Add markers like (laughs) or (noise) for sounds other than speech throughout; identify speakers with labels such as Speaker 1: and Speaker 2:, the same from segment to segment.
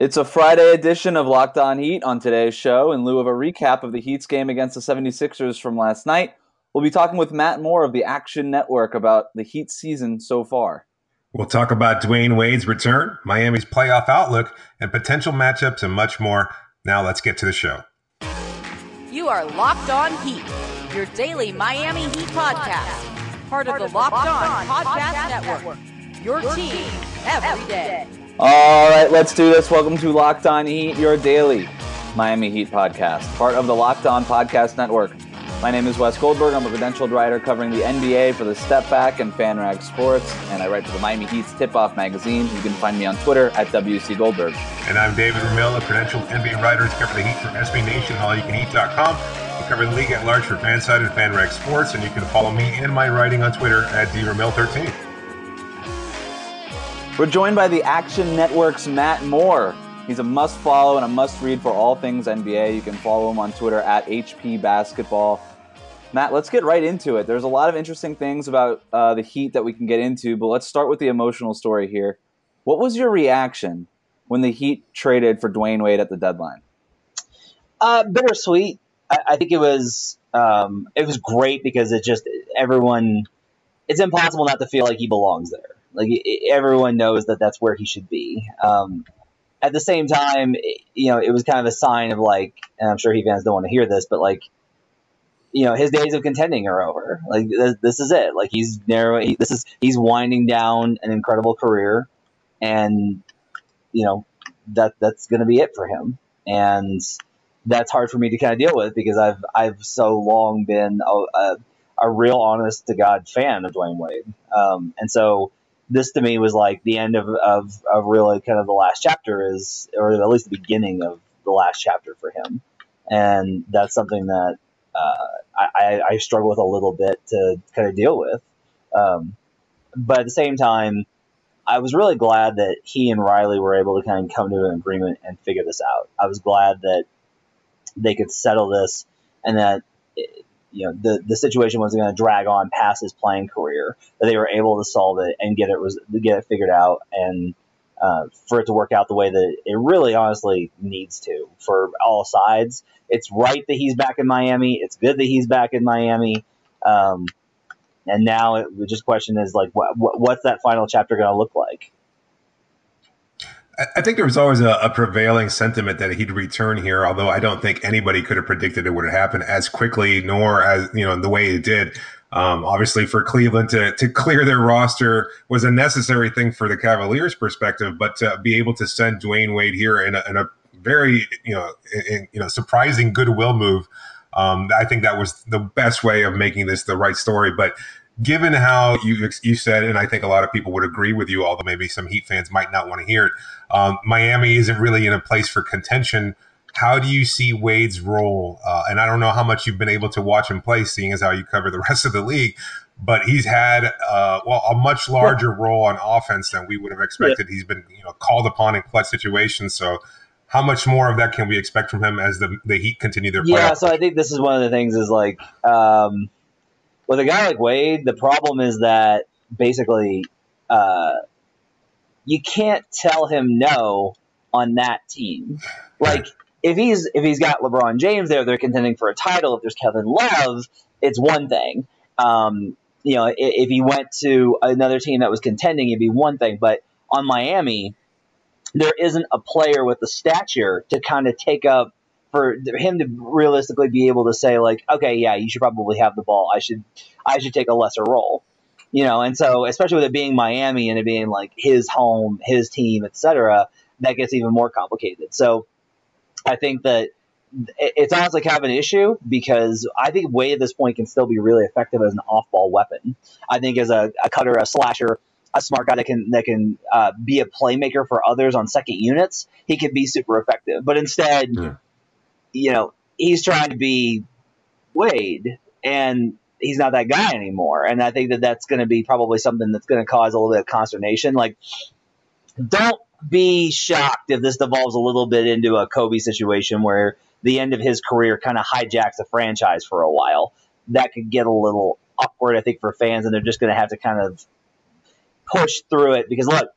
Speaker 1: It's a Friday edition of Locked On Heat on today's show. In lieu of a recap of the Heat's game against the 76ers from last night, we'll be talking with Matt Moore of the Action Network about the Heat season so far.
Speaker 2: We'll talk about Dwyane Wade's return, Miami's playoff outlook, and potential matchups and much more. Now let's get to the show.
Speaker 3: You are Locked On Heat, your daily Miami Heat podcast, part of the Locked On Podcast Network. Your team every day.
Speaker 1: All right, let's do this. Welcome to Locked On Heat, your daily Miami Heat podcast, part of the Locked On Podcast Network. My name is Wes Goldberg. I'm a credentialed writer covering the NBA for the Step Back and FanRag Sports, and I write for the Miami Heat's Tip Off magazine. You can find me on Twitter at WC Goldberg.
Speaker 2: And I'm David Ramil, a credentialed NBA writer to cover the Heat for SB Nation, allyoucaneat.com. I cover the league at large for FanSided and FanRag Sports, and you can follow me and my writing on Twitter at DRamil13.
Speaker 1: We're joined by the Action Network's Matt Moore. He's a must follow and a must read for all things NBA. You can follow him on Twitter at HP Basketball. Matt, let's get right into it. There's a lot of interesting things about uh, the Heat that we can get into, but let's start with the emotional story here. What was your reaction when the Heat traded for Dwyane Wade at the deadline?
Speaker 4: Uh, bittersweet. I, I think it was um, it was great because it just everyone. It's impossible not to feel like he belongs there. Like everyone knows that that's where he should be. Um, at the same time, you know, it was kind of a sign of like, and I'm sure he fans don't want to hear this, but like, you know, his days of contending are over. Like this, this is it. Like he's narrowing. He, this is he's winding down an incredible career, and you know that that's going to be it for him. And that's hard for me to kind of deal with because I've I've so long been a, a, a real honest to God fan of Dwyane Wade, um, and so this to me was like the end of, of, of really kind of the last chapter is, or at least the beginning of the last chapter for him. And that's something that uh, I, I, struggle with a little bit to kind of deal with. Um, but at the same time, I was really glad that he and Riley were able to kind of come to an agreement and figure this out. I was glad that they could settle this and that you know the the situation wasn't going to drag on past his playing career. That they were able to solve it and get it was get it figured out and uh, for it to work out the way that it really honestly needs to for all sides. It's right that he's back in Miami. It's good that he's back in Miami. Um, and now it, the just question is like, what, what, what's that final chapter going to look like?
Speaker 2: I think there was always a, a, prevailing sentiment that he'd return here, although I don't think anybody could have predicted it would have happened as quickly, nor as you know the way it did. Um, obviously, for Cleveland to to clear their roster was a necessary thing for the Cavaliers' perspective, but to be able to send Dwyane Wade here in a, in a very you know in, you know surprising goodwill move, um, I think that was the best way of making this the right story. But given how you you said, and I think a lot of people would agree with you, although maybe some Heat fans might not want to hear it. Um, Miami isn't really in a place for contention. How do you see Wade's role? Uh, and I don't know how much you've been able to watch him play, seeing as how you cover the (laughs) rest of the league. But he's had uh, well a much larger role on offense than we would have expected. Yeah. He's been you know called upon in clutch situations. So how much more of that can we expect from him as the the Heat continue their play?
Speaker 4: yeah? So I think this is one of the things is like um, with a guy like Wade, the problem is that basically uh, you can't tell him no on that team. Like if he's if he's got LeBron James there, they're contending for a title. If there's Kevin Love, it's one thing. Um, you know, if, if he went to another team that was contending, it'd be one thing. But on Miami, there isn't a player with the stature to kind of take up for him to realistically be able to say like, okay, yeah, you should probably have the ball. I should, I should take a lesser role, you know. And so, especially with it being Miami and it being like his home, his team, etc., that gets even more complicated. So, I think that it's honestly kind of an issue because I think Wade at this point can still be really effective as an off-ball weapon. I think as a, a cutter, a slasher, a smart guy that can that can uh, be a playmaker for others on second units, he can be super effective. But instead, yeah you know, he's trying to be Wade, and he's not that guy anymore. And I think that that's going to be probably something that's going to cause a little bit of consternation. Like, don't be shocked if this devolves a little bit into a Kobe situation where the end of his career kind of hijacks the franchise for a while. That could get a little awkward, I think, for fans, and they're just going to have to kind of push through it because look,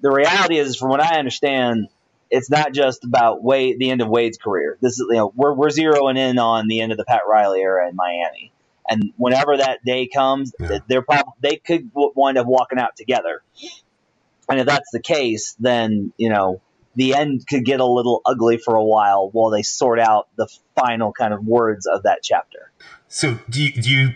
Speaker 4: the reality is, from what I understand, it's not just about Wade, the end of Wade's career. This is you know we're we're zeroing in on the end of the Pat Riley era in Miami, and whenever that day comes,
Speaker 2: Yeah.
Speaker 4: they're probably they could wind up walking out together. And if that's the case, then you know the end could get a little ugly for a while while they sort out the final kind of words of that chapter.
Speaker 2: So do you, do you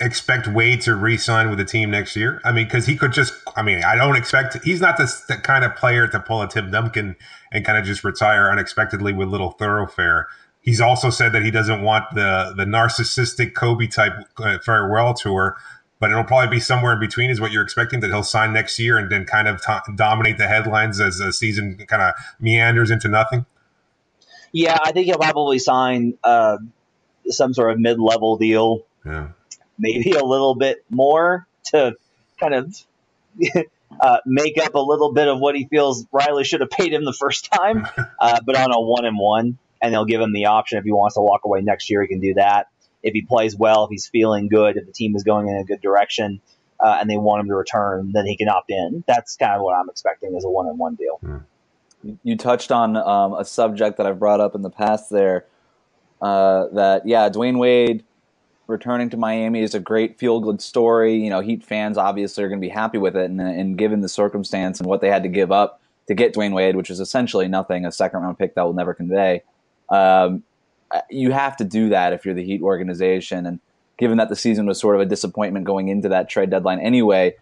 Speaker 2: expect Wade to re-sign with the team next year? I mean, because he could just. I mean, I don't expect. He's not the, the kind of player to pull a Tim Duncan and kind of just retire unexpectedly with little thoroughfare. He's also said that he doesn't want the the narcissistic Kobe type uh, farewell tour, but it'll probably be somewhere in between. Is what you're expecting that he'll sign next year and then kind of to dominate the headlines as the season kind of meanders into nothing.
Speaker 4: Yeah, I think he'll probably sign uh, some sort of mid-level deal
Speaker 2: Yeah.
Speaker 4: maybe a little bit more to kind of (laughs) uh, make up a little bit of what he feels Riley should have paid him the first time, (laughs) uh, but on a one and one. And they'll give him the option if he wants to walk away next year, he can do that. If he plays well, if he's feeling good, if the team is going in a good direction, uh, and they want him to return, then he can opt in. That's kind of what I'm expecting as a one-on-one deal.
Speaker 1: you touched on um, a subject that I've brought up in the past there. Uh, that yeah, Dwyane Wade returning to Miami is a great feel good story. You know, Heat fans obviously are going to be happy with it, and, and given the circumstance and what they had to give up to get Dwyane Wade, which is essentially nothing, a second round pick that will never convey. Um, you have to do that if you're the Heat organization, and given that the season was sort of a disappointment going into that trade deadline anyway,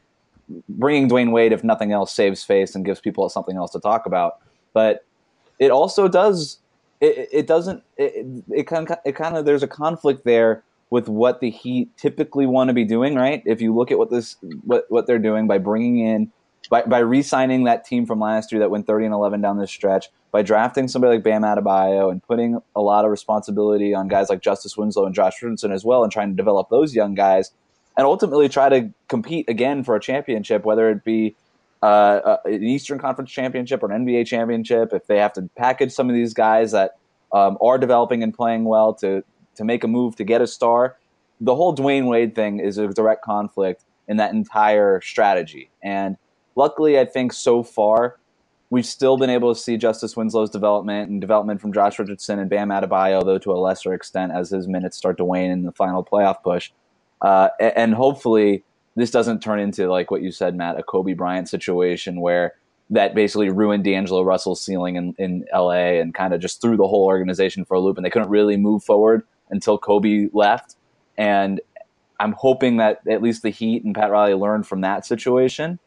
Speaker 1: bringing Dwyane Wade, if nothing else, saves face and gives people something else to talk about. But it also does. It, it doesn't. It, it kind of. It kind of. There's a conflict there with what the Heat typically want to be doing. Right. If you look at what this, what what they're doing by bringing in, by by re-signing that team from last year that went 30 and 11 down this stretch, by drafting somebody like Bam Adebayo and putting a lot of responsibility on guys like Justice Winslow and Josh Richardson as well, and trying to develop those young guys and ultimately try to compete again for a championship, whether it be uh, uh, an Eastern Conference championship or an NBA championship. If they have to package some of these guys that um, are developing and playing well to to make a move to get a star, the whole Dwyane Wade thing is a direct conflict in that entire strategy. And luckily, I think so far we've still been able to see Justice Winslow's development and development from Josh Richardson and Bam Adebayo, though to a lesser extent as his minutes start to wane in the final playoff push. Uh, and hopefully this doesn't turn into like what you said, Matt, a Kobe Bryant situation where that basically ruined D'Angelo Russell's ceiling in, in LA and kind of just threw the whole organization for a loop and they couldn't really move forward until Kobe left. And I'm hoping that at least the Heat and Pat Riley learned from that situation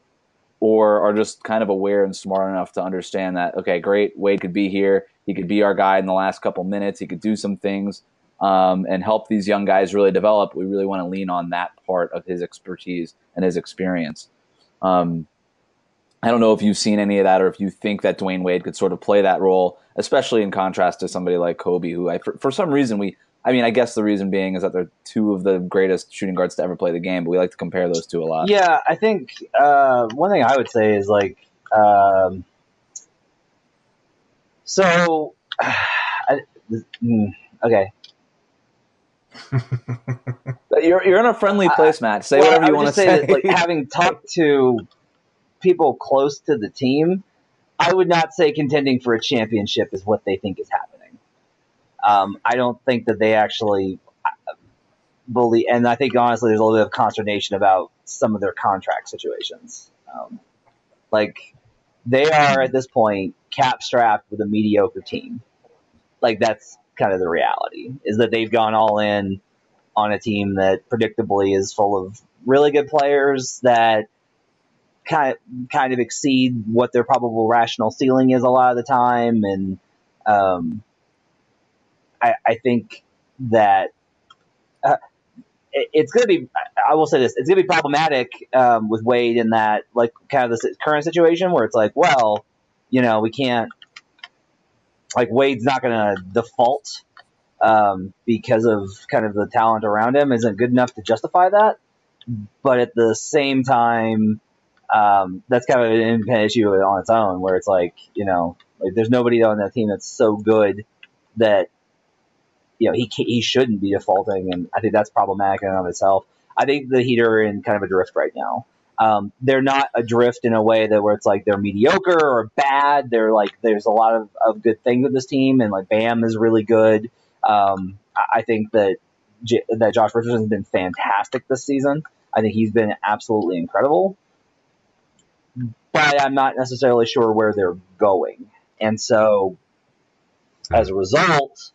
Speaker 1: or are just kind of aware and smart enough to understand that, okay, great, Wade could be here. He could be our guy in the last couple minutes. He could do some things um, and help these young guys really develop. We really want to lean on that part of his expertise and his experience. Um, I don't know if you've seen any of that or if you think that Dwyane Wade could sort of play that role, especially in contrast to somebody like Kobe, who I, for, for some reason we, I mean, I guess the reason being is that they're two of the greatest shooting guards to ever play the game, but we like to compare those two a lot.
Speaker 4: Yeah, I think uh, one thing I would say is like, um, so, (sighs) I, mm, okay. (laughs)
Speaker 1: You're, you're in a friendly place, Matt. Say
Speaker 4: Well,
Speaker 1: whatever you want to
Speaker 4: just
Speaker 1: say.
Speaker 4: that, like having talked to people close to the team, I would not say contending for a championship is what they think is happening. Um, I don't think that they actually uh, believe, and I think honestly, there's a little bit of consternation about some of their contract situations. Um, like they are at this point cap strapped with a mediocre team. Like that's kind of the reality is that they've gone all in on a team that predictably is full of really good players that kind of, kind of exceed what their probable rational ceiling is a lot of the time. And um, I, I think that uh, it, it's going to be, I will say this, it's going to be problematic um, with Wade in that, like, kind of the current situation where it's like, well, you know, we can't, like, Wade's not going to default um, because of kind of the talent around him isn't good enough to justify that. But at the same time, um, that's kind of an independent issue on its own, where it's like you know, like there's nobody on that team that's so good that you know he he shouldn't be defaulting, and I think that's problematic in and of itself. I think the Heat are in kind of a drift right now, Um, they're not adrift in a way that where it's like they're mediocre or bad. They're like there's a lot of, of good things with this team, and like Bam is really good. Um, I think that J- that Josh Richardson has been fantastic this season. I think he's been absolutely incredible, but I'm not necessarily sure where they're going, and so as a result,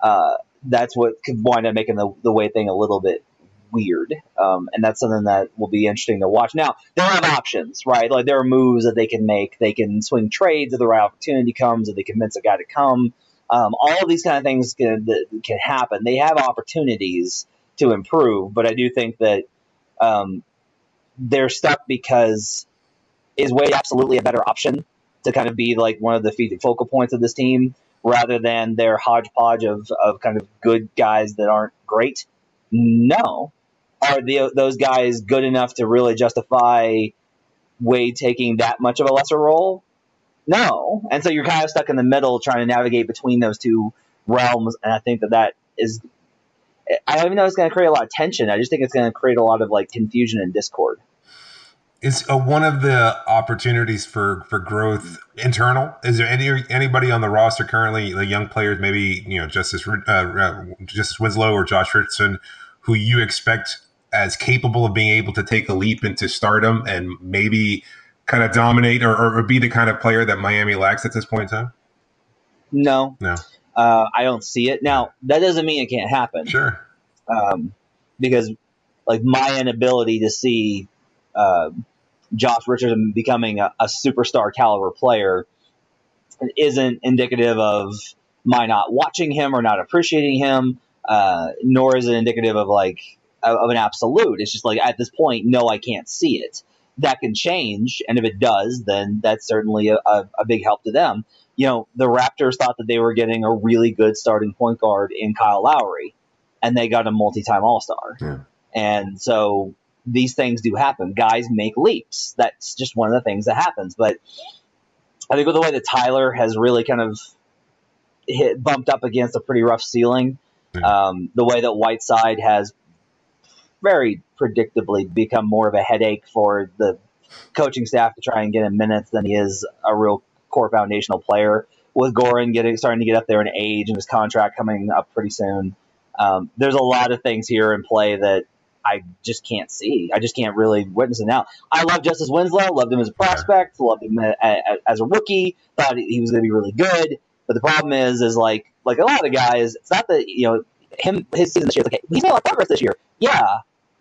Speaker 4: uh, that's what could wind up making the the Wade thing a little bit weird. Um, and that's something that will be interesting to watch. Now, they have options, right? Like there are moves that they can make. They can swing trades if the right opportunity comes, if they convince a guy to come. Um, all of these kind of things can, can happen. They have opportunities to improve, but I do think that um, they're stuck because is Wade absolutely a better option to kind of be like one of the focal points of this team rather than their hodgepodge of, of kind of good guys that aren't great? No. Are the, those guys good enough to really justify Wade taking that much of a lesser role? No. And so you're kind of stuck in the middle trying to navigate between those two realms. And I think that that is, I don't even know it's going to create a lot of tension. I just think it's going to create a lot of like confusion and discord.
Speaker 2: Is uh, one of the opportunities for, for growth internal? Is there any anybody on the roster currently, the young players, maybe you know Justice uh, uh, Justice Winslow or Josh Richardson, who you expect as capable of being able to take a leap into stardom and maybe kind of dominate or, or be the kind of player that Miami lacks at this point in time?
Speaker 4: No,
Speaker 2: no,
Speaker 4: uh, I don't see it. Now that doesn't mean it can't happen.
Speaker 2: Sure,
Speaker 4: um, because like my inability to see uh, Josh Richardson becoming a, a, superstar caliber player isn't indicative of my not watching him or not appreciating him, uh, nor is it indicative of like of an absolute. It's just like at this point, no, I can't see it that can change. And if it does, then that's certainly a, a, a, big help to them. You know, the Raptors thought that they were getting a really good starting point guard in Kyle Lowry, and they got a multi time All Star.
Speaker 2: Yeah.
Speaker 4: And so these things do happen. Guys make leaps. That's just one of the things that happens. But I think with the way that Tyler has really kind of hit, bumped up against a pretty rough ceiling, um, the way that Whiteside has very predictably become more of a headache for the coaching staff to try and get him minutes than he is a real core foundational player. With Goran getting starting to get up there in age and his contract coming up pretty soon, um, there's a lot of things here in play that I just can't see. I just can't really witness it now. I love Justice Winslow, loved him as a prospect, loved him as a rookie, thought he was going to be really good. But the problem is, is like like a lot of guys, it's not that you know him his season this year. Like, he's made a lot of progress this year. Yeah,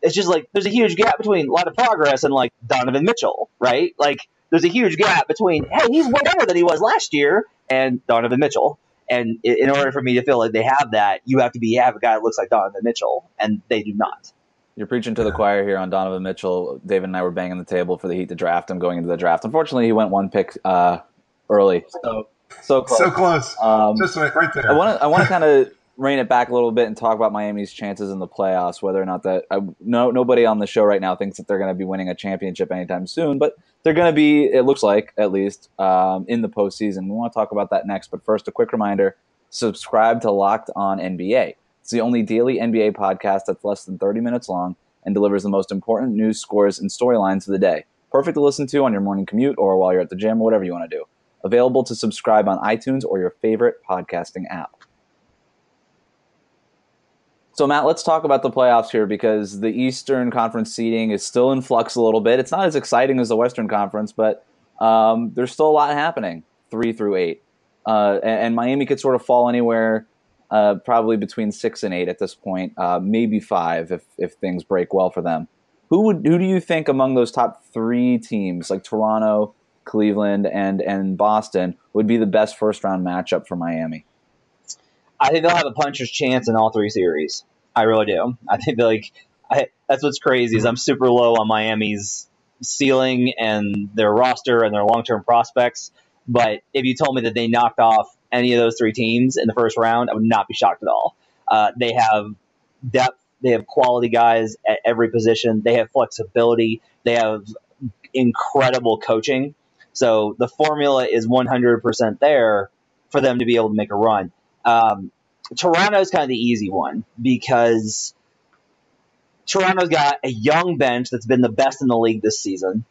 Speaker 4: it's just like there's a huge gap between a lot of progress and like Donovan Mitchell, right? Like there's a huge gap between hey, he's way better than he was last year, and Donovan Mitchell. And in order for me to feel like they have that, you have to be have a guy that looks like Donovan Mitchell, and they do not.
Speaker 1: You're preaching to the choir here on Donovan Mitchell. David and I were banging the table for the Heat to draft him going into the draft. Unfortunately, he went one pick uh, early, so so close.
Speaker 2: So close. Um, Just right, right there.
Speaker 1: I want to I want to kind of (laughs) rein it back a little bit and talk about Miami's chances in the playoffs. Whether or not that I, no nobody on the show right now thinks that they're going to be winning a championship anytime soon, but they're going to be. It looks like at least um, in the postseason. We want to talk about that next, but first, a quick reminder: subscribe to Locked On NBA. It's the only daily NBA podcast that's less than 30 minutes long and delivers the most important news, scores, and storylines of the day. Perfect to listen to on your morning commute or while you're at the gym or whatever you want to do. Available to subscribe on iTunes or your favorite podcasting app. So, Matt, let's talk about the playoffs here because the Eastern Conference seeding is still in flux a little bit. It's not as exciting as the Western Conference, but um, there's still a lot happening three through eight. Uh, and, and, Miami could sort of fall anywhere, uh, probably between six and eight at this point, uh, maybe five if, if things break well for them. Who would who do you think among those top three teams, like Toronto, Cleveland, and and Boston, would be the best first round matchup for Miami?
Speaker 4: I think they'll have a puncher's chance in all three series. I really do. I think like I, that's what's crazy is I'm super low on Miami's ceiling and their roster and their long term prospects. But if you told me that they knocked off any of those three teams in the first round, I would not be shocked at all. Uh, they have depth. They have quality guys at every position. They have flexibility. They have incredible coaching. So the formula is 100% there for them to be able to make a run. Um, Toronto is kind of the easy one because Toronto's got a young bench that's been the best in the league this season,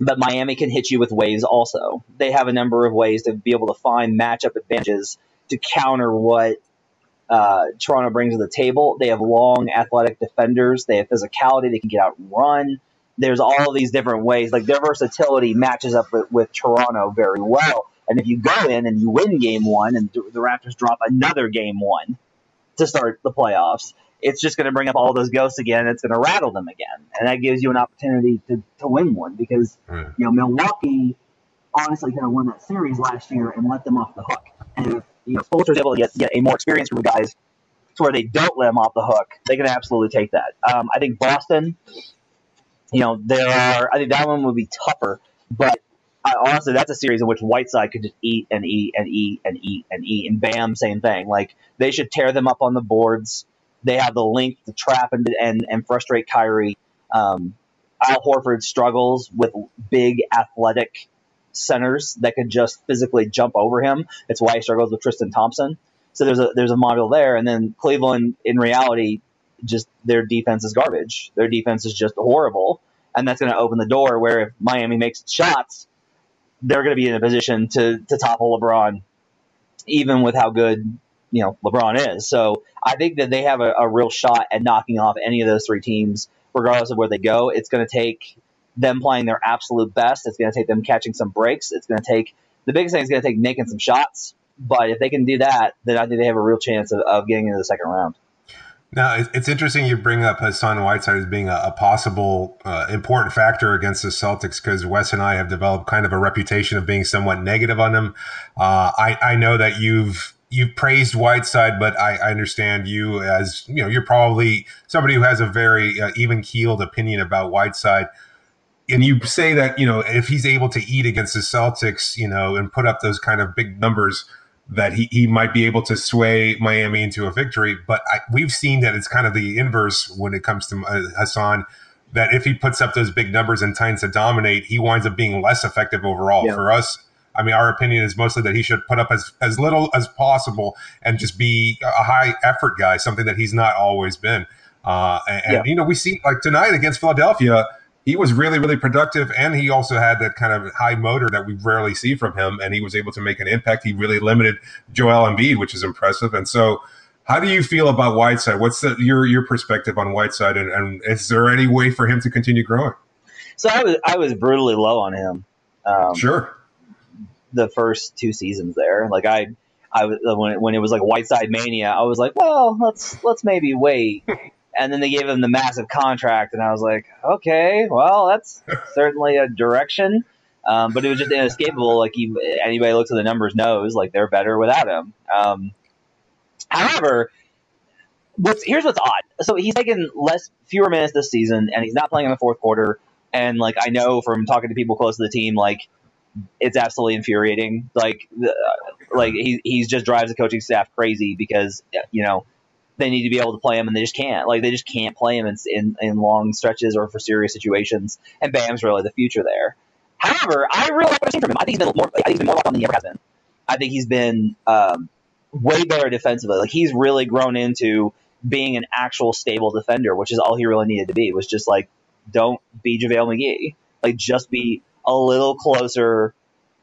Speaker 4: but Miami can hit you with waves also. They have a number of ways to be able to find matchup advantages to counter what uh, Toronto brings to the table. They have long, athletic defenders. They have physicality. They can get out and run. There's all these different ways. Like their versatility matches up with, with Toronto very well. And if you go in and you win game one and the Raptors drop another game one to start the playoffs, it's just going to bring up all those ghosts again. It's going to rattle them again. And that gives you an opportunity to, to win one because,
Speaker 2: Right.
Speaker 4: you know, Milwaukee honestly kind of won that series last year and let them off the hook. And if, you know, Spoelstra's able to get, get a more experienced group of guys to where they don't let them off the hook, they can absolutely take that. Um, I think Boston, you know, there are, I think that one would be tougher, but I, honestly, that's a series in which Whiteside could just eat and eat and eat and eat and eat, and bam, same thing. Like they should tear them up on the boards. They have the length to trap and and, and frustrate Kyrie. Um, Al Horford struggles with big athletic centers that could just physically jump over him. It's why he struggles with Tristan Thompson. So there's a there's a model there, and then Cleveland, in reality, just their defense is garbage. Their defense is just horrible, and that's going to open the door where if Miami makes shots, they're going to be in a position to to topple LeBron, even with how good you know LeBron is. So I think that they have a, a real shot at knocking off any of those three teams, regardless of where they go. It's going to take them playing their absolute best. It's going to take them catching some breaks. It's going to take the biggest thing is going to take making some shots. But if they can do that, then I think they have a real chance of, of getting into the second round.
Speaker 2: Now, it's interesting you bring up Hassan Whiteside as being a, a possible uh, important factor against the Celtics because Wes and I have developed kind of a reputation of being somewhat negative on him. Uh, I, I know that you've you've praised Whiteside, but I, I understand you as you know you're probably somebody who has a very uh, even keeled opinion about Whiteside. And you say that you know if he's able to eat against the Celtics, you know, and put up those kind of big numbers, that he, he might be able to sway Miami into a victory. But I, we've seen that it's kind of the inverse when it comes to uh, Hassan. That if he puts up those big numbers and tends to dominate, he winds up being less effective overall.
Speaker 4: Yeah.
Speaker 2: For us, I mean, our opinion is mostly that he should put up as, as little as possible and just be a high effort guy, something that he's not always been. Uh, and, and, you know, we see like tonight against Philadelphia, he was really, really productive, and he also had that kind of high motor that we rarely see from him, and he was able to make an impact. He really limited Joel Embiid, which is impressive. And so, how do you feel about Whiteside? What's the, your your perspective on Whiteside, and, and is there any way for him to continue growing?
Speaker 4: So I was I was brutally low on him. Um,
Speaker 2: Sure.
Speaker 4: The first two seasons there. Like I, I when it, when it was like Whiteside mania, I was like, well, let's let's maybe wait. (laughs) And then they gave him the massive contract, and I was like, okay, well, that's certainly a direction. Um, but it was just inescapable. Like anybody looks at the numbers knows, like they're better without him. Um, however, what's here's what's odd. So he's taken less, fewer minutes this season, and he's not playing in the fourth quarter. And like I know from talking to people close to the team, like it's absolutely infuriating. Like, the, like he he's just drives the coaching staff crazy because you know they need to be able to play him and they just can't. Like they just can't play him in in, in long stretches or for serious situations. And Bam's really the future there. However, I really like what I've seen from him. I think he's been more. I think he's been more locked on than he ever has been. I think he's been um, way better defensively. Like he's really grown into being an actual stable defender, which is all he really needed to be. Was just like, don't be JaVale McGee. Like just be a little closer,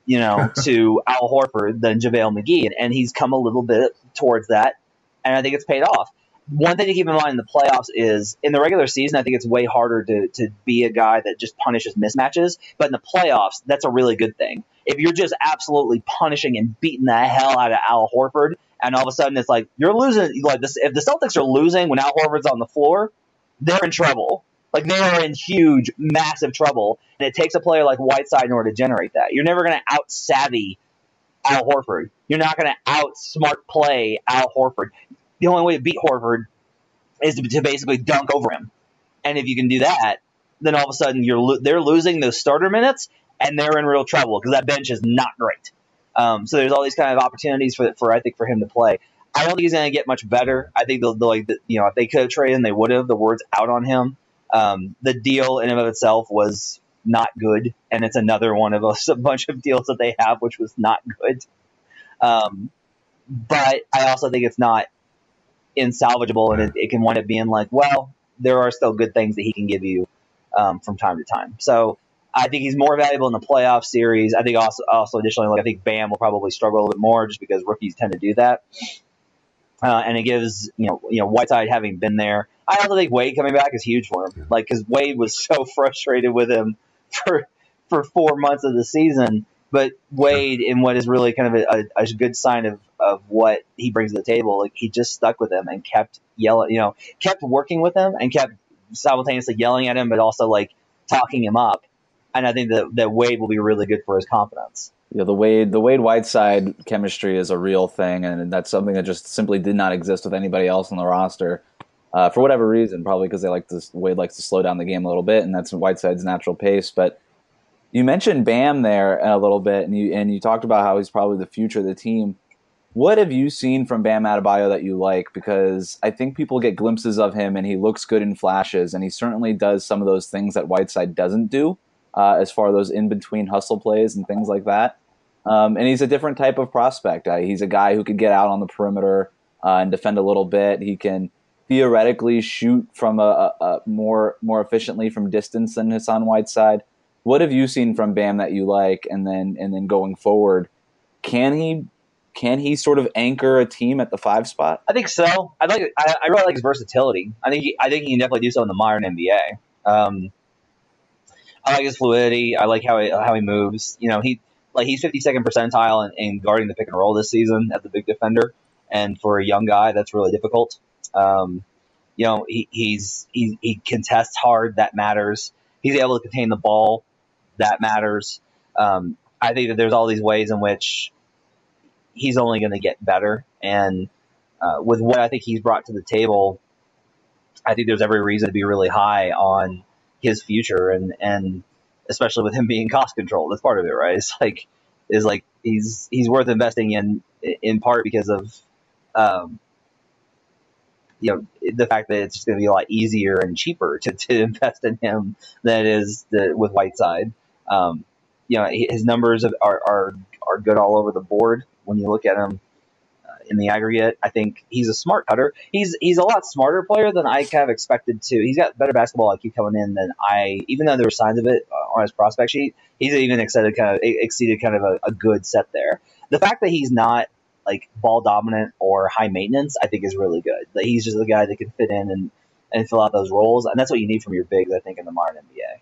Speaker 4: you know, (laughs) to Al Horford than JaVale McGee, and, and he's come a little bit towards that, and I think it's paid off. One thing to keep in mind in the playoffs is in the regular season, I think it's way harder to, to be a guy that just punishes mismatches. But in the playoffs, that's a really good thing. If you're just absolutely punishing and beating the hell out of Al Horford, and all of a sudden it's like you're losing, like this, if the Celtics are losing when Al Horford's on the floor, they're in trouble. Like they are in huge, massive trouble, and it takes a player like Whiteside in order to generate that. You're never going to out savvy Al Horford. You're not going to out smart play Al Horford. The only way to beat Horford is to, to basically dunk over him, and if you can do that, then all of a sudden you're lo- they're losing those starter minutes, and they're in real trouble because that bench is not great. Um, so there's all these kind of opportunities for, for I think for him to play. I don't think he's going to get much better. I think the, the like the, you know if they could have traded they would have. The word's out on him. Um, the deal in and of itself was not good, and it's another one of a, (laughs) a bunch of deals that they have, which was not good. Um, but I also think it's not insalvageable, and it, it can wind up being like, well, there are still good things that he can give you um, from time to time. So I think he's more valuable in the playoff series. I think also also additionally, like I think Bam will probably struggle a little bit more just because rookies tend to do that. Uh, and it gives you know you know Whiteside having been there. I also think Wade coming back is huge for him. Like because Wade was so (laughs) frustrated with him for for four months of the season, but Wade in what is really kind of a, a, a good sign of of what he brings to the table. Like he just stuck with him and kept yelling, you know, kept working with him and kept simultaneously yelling at him, but also like talking him up. And I think that that Wade will be really good for his confidence.
Speaker 1: Yeah, the Wade the Wade Whiteside chemistry is a real thing, and that's something that just simply did not exist with anybody else on the roster. Uh, for whatever reason, probably because they like to Wade likes to slow down the game a little bit, and that's Whiteside's natural pace. But you mentioned Bam there a little bit, and you and you talked about how he's probably the future of the team. What have you seen from Bam Adebayo that you like? Because I think people get glimpses of him, and he looks good in flashes, and he certainly does some of those things that Whiteside doesn't do, uh, as far as those in between hustle plays and things like that. Um, and he's a different type of prospect. Uh, he's a guy who could get out on the perimeter uh, and defend a little bit. He can theoretically shoot from a, a, a, more more efficiently from distance than Hassan Whiteside. What have you seen from Bam that you like? And then and then going forward, can he can he sort of anchor a team at the five spot?
Speaker 4: I think so. I like. I, I really like his versatility. I think. He, I think he can definitely do so in the modern NBA. Um, I like his fluidity. I like how he how he moves. You know, he like he's 52nd percentile in, in, guarding the pick and roll this season as the big defender, and for a young guy, that's really difficult. Um, you know, he, he's he, he contests hard. That matters. He's able to contain the ball. That matters. Um, I think that there's all these ways in which he's only going to get better, and uh, with what I think he's brought to the table, I think there's every reason to be really high on his future and and especially with him being cost controlled, That's part of it, right? It's like is like he's he's worth investing in in part because of um, you know the fact that it's going to be a lot easier and cheaper to, to invest in him than it is the, with Whiteside. Um, you know his numbers are, are are good all over the board when you look at him in the aggregate. I think he's a smart cutter. He's he's a lot smarter player than I kind of expected to. He's got better basketball IQ coming in than I, even though there were signs of it uh, on his prospect sheet. He's even exceeded kind of exceeded kind of a, a good set there. The fact that he's not like ball dominant or high maintenance, I think is really good. That he's just the guy that can fit in and, and fill out those roles, and that's what you need from your bigs, I think, in the modern NBA.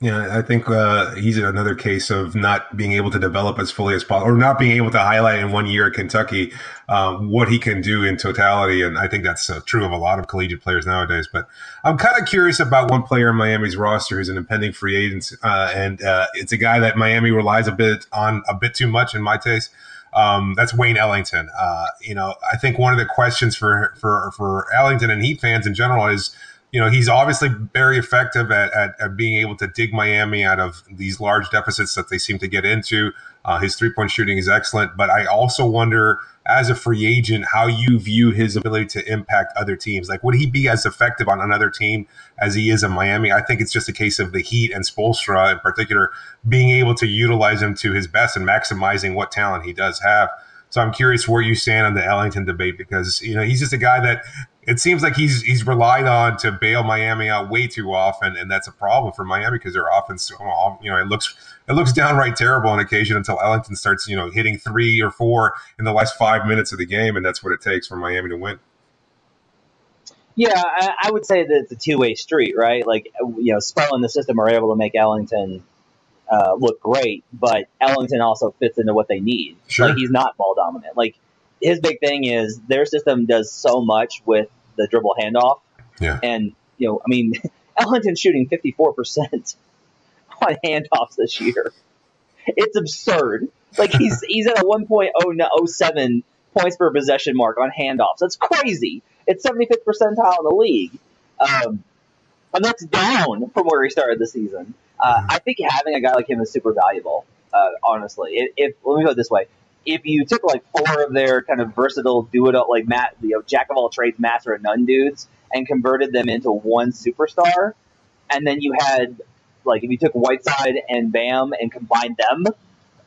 Speaker 2: Yeah, I think uh, he's another case of not being able to develop as fully as possible, or not being able to highlight in one year at Kentucky um, what he can do in totality. And I think that's uh, true of a lot of collegiate players nowadays. But I'm kind of curious about one player in Miami's roster who's an impending free agent, uh, and uh, it's a guy that Miami relies a bit on a bit too much in my taste. Um, that's Wayne Ellington. Uh, you know, I think one of the questions for for for Ellington and Heat fans in general is you know, he's obviously very effective at, at, at, being able to dig Miami out of these large deficits that they seem to get into. Uh, his three point shooting is excellent, but I also wonder, as a free agent, how you view his ability to impact other teams. Like, would he be as effective on another team as he is in Miami? I think it's just a case of the Heat and Spoelstra in particular being able to utilize him to his best and maximizing what talent he does have. So I'm curious where you stand on the Ellington debate because you know he's just a guy that it seems like he's he's relied on to bail Miami out way too often, and that's a problem for Miami because their offense, you know, it looks it looks downright terrible on occasion until Ellington starts, you know, hitting three or four in the last five minutes of the game, and that's what it takes for Miami to win.
Speaker 4: Yeah, I, I would say that it's a two way street, right? Like, you know, Spell and the system are able to make Ellington uh, look great, but Ellington also fits into what they need.
Speaker 2: Sure.
Speaker 4: Like, he's not ball dominant. Like, his big thing is their system does so much with the dribble handoff.
Speaker 2: Yeah.
Speaker 4: And, you know, I mean, (laughs) Ellington's shooting 54% (laughs) on handoffs this year. It's absurd. Like he's (laughs) he's at a 1.007 points per possession mark on handoffs. That's crazy. It's 75th percentile in the league. Um, and that's down from where he started the season. Uh, mm-hmm. I think having a guy like him is super valuable. Uh, honestly, if, if let me put it this way: if you took like four of their kind of versatile do it all like Matt, you know, jack of all trades, master of none dudes, and converted them into one superstar, and then you had like if you took Whiteside and Bam and combined them,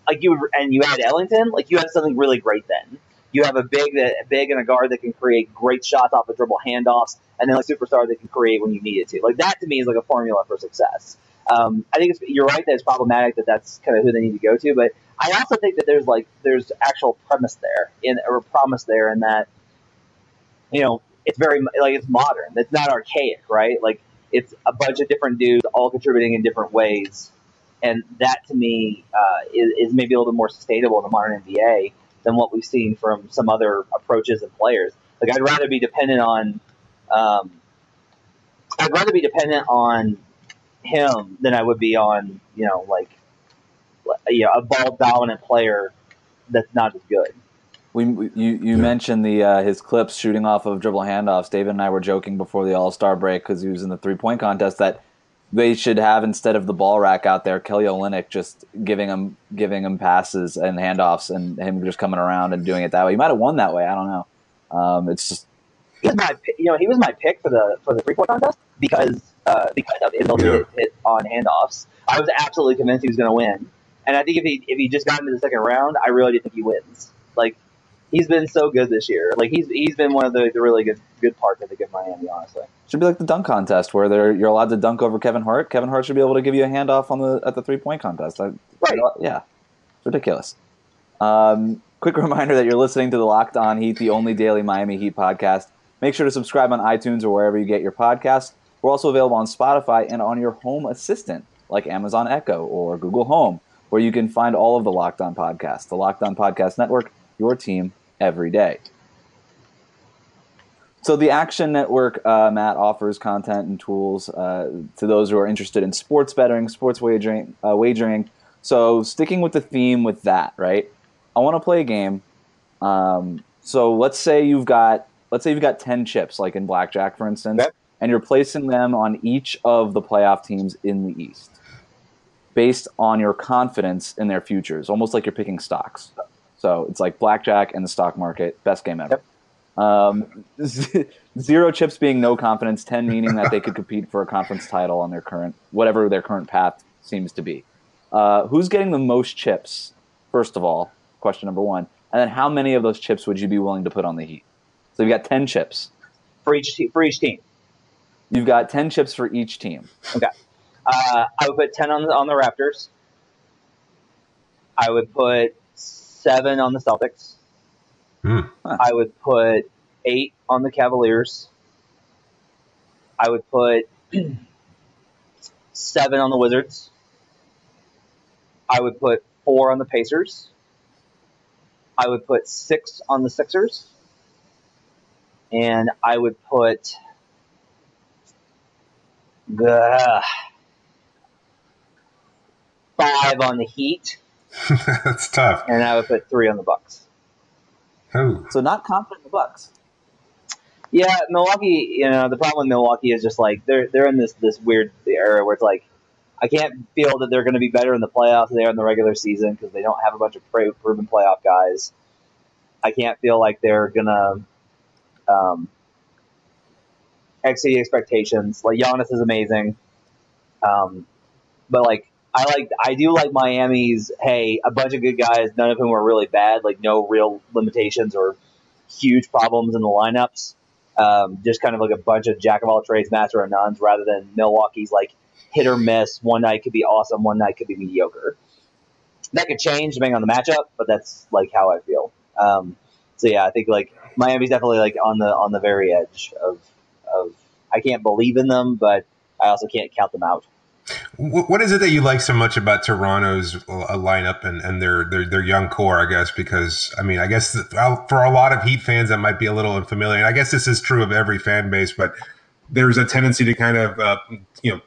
Speaker 4: like you and you had Ellington, like you had something really great then. you have a big that big and a guard that can create great shots off of dribble handoffs, and then a superstar that can create when you need it to. Like that to me is like a formula for success. Um, I think you're right that it's problematic that that's kind of who they need to go to, but I also think that there's like there's actual premise there in or promise there in that you know it's very like it's modern. It's not archaic, right? Like it's a bunch of different dudes all contributing in different ways, and that to me uh, is, is maybe a little more sustainable in the modern NBA than what we've seen from some other approaches and players. Like I'd rather be dependent on, um, I'd rather be dependent on him than I would be on you know like you know a ball dominant player that's not as good.
Speaker 1: We, you you mentioned the uh, his clips shooting off of dribble handoffs. David and I were joking before the All Star break because he was in the three point contest that they should have instead of the ball rack out there, Kelly Olynyk just giving him giving him passes and handoffs and him just coming around and doing it that way. He might have won that way. I don't know. Um, it's just
Speaker 4: he was my you know he was my pick for the for the three point contest because uh, because of his ability
Speaker 2: Yeah.
Speaker 4: to hit on handoffs. I was absolutely convinced he was going to win, and I think if he if he just got into the second round, I really do think he wins. Like he's been so good this year. Like he's he's been one of the, the really good good parts I think of Miami, honestly.
Speaker 1: should be like the dunk contest where they're, you're allowed to dunk over Kevin Hart. Kevin Hart should be able to give you a handoff on the at the three point contest. I,
Speaker 4: Right.
Speaker 1: Yeah, ridiculous. Um, quick (laughs) reminder that you're listening to the Locked On Heat, the only daily Miami Heat podcast. Make sure to subscribe on iTunes or wherever you get your podcasts. We're also available on Spotify and on your home assistant, like Amazon Echo or Google Home, where you can find all of the Locked On podcasts. The Locked On Podcast Network, your team every day. So the Action Network, uh, Matt, offers content and tools uh, to those who are interested in sports betting, sports wagering, uh, wagering. So sticking with the theme with that, right? I want to play a game. Um, so let's say you've got let's say you've got ten chips, like in blackjack, for instance, and you're placing them on each of the playoff teams in the East, based on your confidence in their futures, almost like you're picking stocks. So it's like blackjack and the stock market, best game ever. Um, (laughs) zero chips being no confidence, ten meaning that they could compete for a conference title on their current whatever their current path seems to be. Uh, who's getting the most chips? First of all, question number one, and then how many of those chips would you be willing to put on the Heat? So you've got ten chips.
Speaker 4: For each te- for each team.
Speaker 1: You've got ten chips for each team.
Speaker 4: Okay. Uh, I would put ten on the, on the Raptors. I would put seven on the Celtics.
Speaker 2: Hmm.
Speaker 4: I would put eight on the Cavaliers. I would put (clears throat) seven on the Wizards. I would put four on the Pacers. I would put six on the Sixers. And I would put the five on the Heat, (laughs)
Speaker 2: That's tough.
Speaker 4: and I would put three on the Bucks.
Speaker 2: Oh,
Speaker 1: So not confident in the Bucks.
Speaker 4: Yeah, Milwaukee. You know, the problem with Milwaukee is just like they're they're in this this weird era where it's like I can't feel that they're going to be better in the playoffs than they are in the regular season because they don't have a bunch of proven playoff guys. I can't feel like they're gonna um, exceed expectations. Like Giannis is amazing, um, but like I like I do like Miami's. Hey, a bunch of good guys, none of whom are really bad. Like no real limitations or huge problems in the lineups. Um, just kind of like a bunch of jack of all trades, master of nones, rather than Milwaukee's like hit or miss. One night could be awesome, one night could be mediocre. That could change depending on the matchup, but that's like how I feel. Um, so yeah, I think like Miami's definitely like on the on the very edge of of I can't believe in them, but I also can't count them out.
Speaker 2: Wh- what is it that you like so much about Toronto's uh, lineup and, and their, their their young core? I guess because I mean I guess for a lot of Heat fans that might be a little unfamiliar. And I guess this is true of every fan base, but there's a tendency to kind of uh, you know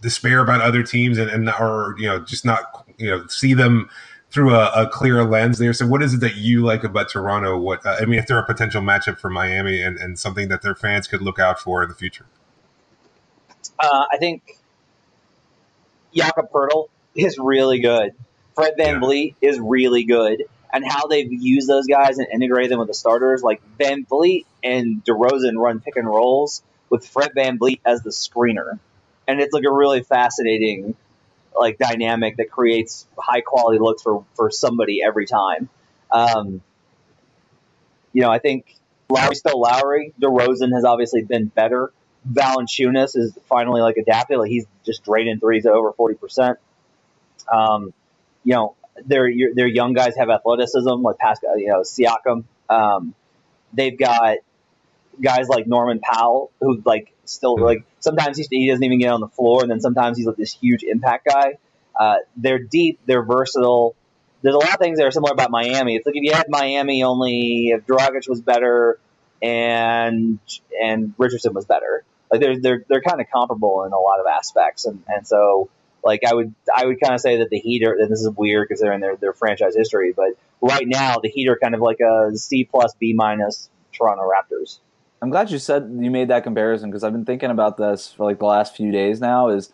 Speaker 2: despair about other teams and, and or you know just not you know see them through a, a clear lens there. So what is it that you like about Toronto? What uh, I mean, if they're a potential matchup for Miami and, and something that their fans could look out for in the future.
Speaker 4: Uh, I think Jakob Poeltl is really good. Fred Van
Speaker 2: Yeah.
Speaker 4: Vleet is really good. And how they've used those guys and integrated them with the starters, like VanVleet and DeRozan run pick and rolls with Fred VanVleet as the screener. And it's like a really fascinating like dynamic that creates high quality looks for, for somebody every time. Um, you know, I think Lowry's still Lowry. DeRozan has obviously been better. Valanciunas is finally like adapted. Like he's just draining threes at over forty percent. Um, you know, their their young guys have athleticism, like Pascal, you know, Siakam. Um, they've got guys like Norman Powell, who like still
Speaker 2: Mhm.
Speaker 4: like sometimes he, he doesn't even get on the floor, and then sometimes he's like this huge impact guy. Uh, they're deep, they're versatile. There's a lot of things that are similar about Miami. It's like if you had Miami only if Dragic was better and and Richardson was better. Like they're they're they're kind of comparable in a lot of aspects, and and so like I would I would kind of say that the Heat are and this is weird because they're in their their franchise history, but right now the Heat are kind of like a C plus B minus Toronto Raptors.
Speaker 1: I'm glad you said you made that comparison because I've been thinking about this for like the last few days now. Is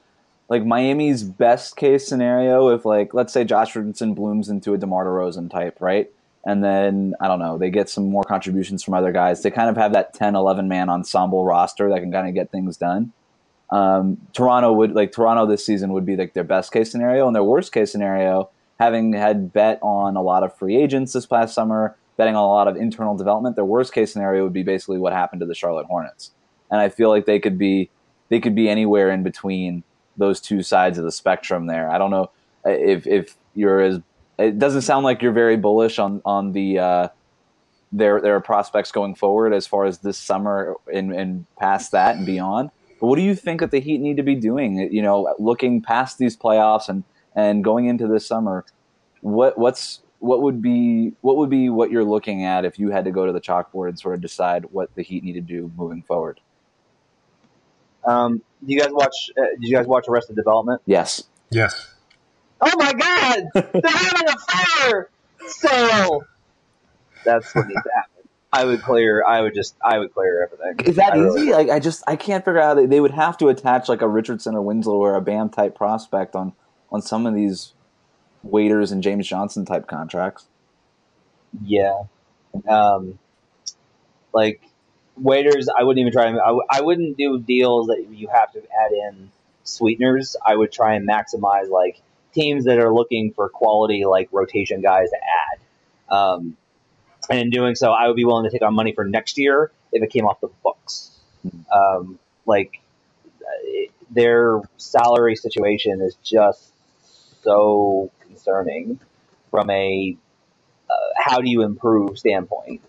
Speaker 1: like Miami's best case scenario if like let's say Josh Richardson blooms into a DeMar DeRozan type, right? And then I don't know, they get some more contributions from other guys. They kind of have that 10, 11 man ensemble roster that can kind of get things done. Um, Toronto would like Toronto this season would be like their best case scenario, and their worst case scenario, having had bet on a lot of free agents this past summer, betting on a lot of internal development, their worst case scenario would be basically what happened to the Charlotte Hornets. And I feel like they could be they could be anywhere in between those two sides of the spectrum there. I don't know if if you're as it doesn't sound like you're very bullish on on the uh, their their prospects going forward as far as this summer and, and past that and beyond. But what do you think that the Heat need to be doing? You know, looking past these playoffs and and going into this summer, what what's what would be what would be what you're looking at if you had to go to the chalkboard and sort of decide what the Heat need to do moving forward?
Speaker 4: Um, do you guys watch? Uh, did you guys watch Arrested Development?
Speaker 1: Yes.
Speaker 2: Yes.
Speaker 4: Oh my God! They're having a fire sale. That's what needs to happen. I would clear. I would just. I would clear everything.
Speaker 1: Is that
Speaker 4: I really
Speaker 1: easy? Like I just I can't figure out how they, they would have to attach like a Richardson or Winslow or a Bam type prospect on on some of these Waiters and James Johnson type contracts.
Speaker 4: Yeah. Um, like Waiters, I wouldn't even try. and- I, w- I wouldn't do deals that you have to add in sweeteners. I would try and maximize like teams that are looking for quality like rotation guys to add. Um, and in doing so, I would be willing to take on money for next year if it came off the books. Um, like it, their salary situation is just so concerning from a uh, how do you improve standpoint.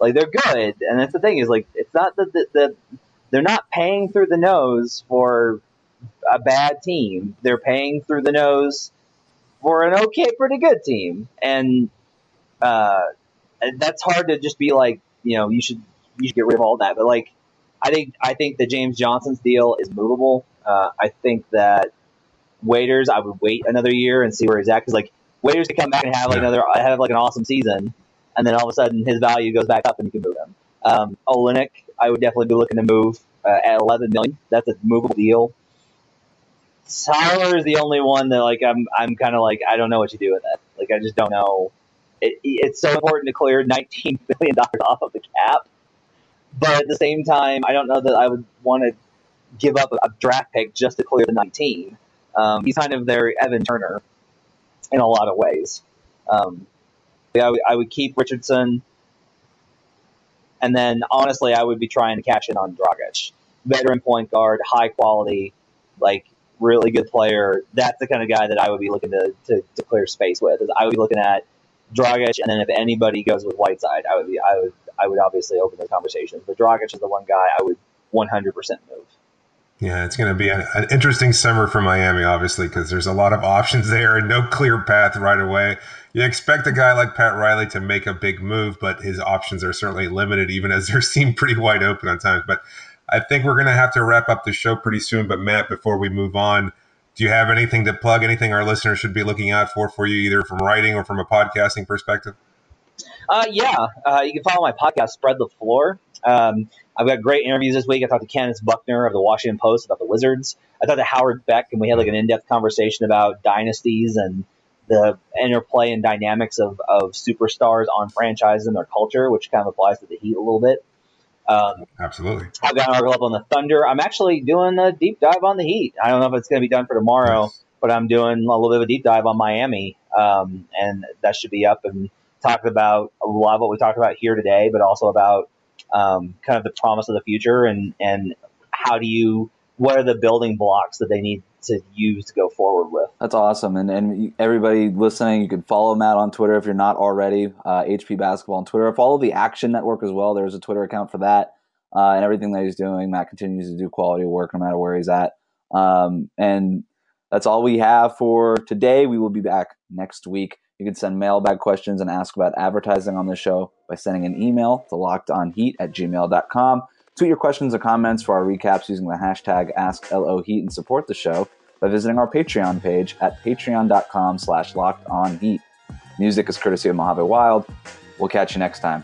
Speaker 4: Like they're good, and that's the thing is like it's not that the, the they're not paying through the nose for a bad team. They're paying through the nose for an okay, pretty good team, and uh, that's hard to just be like you know you should you should get rid of all that. But like I think I think the James Johnson's deal is movable. Uh, I think that Waiters, I would wait another year and see where he's at because like Waiters could come back and have like another have like an awesome season, and then all of a sudden his value goes back up and you can move him. Um, Olynyk, I would definitely be looking to move uh, at 11 million. That's a movable deal. Tyler is the only one that like I'm I'm kind of like I don't know what you do with that. Like I just don't know. It, it's so important to clear 19 (laughs) billion dollars off of the cap, but at the same time, I don't know that I would want to give up a draft pick just to clear the 19. Um, he's kind of their Evan Turner in a lot of ways. Um, I would, I would keep Richardson, and then honestly, I would be trying to cash in on Dragic, veteran point guard, high quality, like really good player. That's the kind of guy that I would be looking to, to, to clear space with. Is I would be looking at Dragic, and then if anybody goes with Whiteside, I would be I would I would obviously open those conversations. But Dragic is the one guy I would 100% move.
Speaker 2: Yeah, it's going to be an, an interesting summer for Miami, obviously, because there's a lot of (laughs) options there and no clear path right away. You expect a guy like Pat Riley to make a big move, but his options are certainly limited, even as they (laughs) seem pretty wide open on times. But I think we're going to have to wrap up the show pretty soon. But Matt, before we move on, do you have anything to plug? Anything our listeners should be looking out for for you, either from writing or from a podcasting perspective?
Speaker 4: Uh, yeah, uh, you can follow my podcast, Spread the Floor. Um, I've got great interviews this week. I talked to Candace Buckner of the Washington Post about the Wizards. I talked to Howard Beck, and we had like an in-depth conversation about dynasties and the interplay and dynamics of, of superstars on franchises and their culture, which kind of applies to the Heat a little bit. Um,
Speaker 2: Absolutely.
Speaker 4: I've got an article up on the Thunder. I'm actually doing a deep dive on the Heat. I don't know if it's going to be done for tomorrow,
Speaker 2: Nice.
Speaker 4: but I'm doing a little bit of a deep dive on Miami, um, and that should be up. And talked about a lot of what we talked about here today, but also about um, kind of the promise of the future and and how do you what are the building blocks that they need to use to go forward with.
Speaker 1: That's awesome. And and everybody listening, you can follow Matt on Twitter if you're not already. Uh, HP Basketball on Twitter. Follow the Action Network as well. There's a Twitter account for that. Uh, and everything that he's doing, Matt continues to do quality work no matter where he's at. Um, and that's all we have for today. We will be back next week. You can send mailbag questions and ask about advertising on the show by sending an email to lockedonheat at gmail.com. Tweet your questions or comments for our recaps using the hashtag AskLOHeat and support the show by visiting our Patreon page at patreon.com slash lockedonheat. Music is courtesy of Mojave Wild. We'll catch you next time.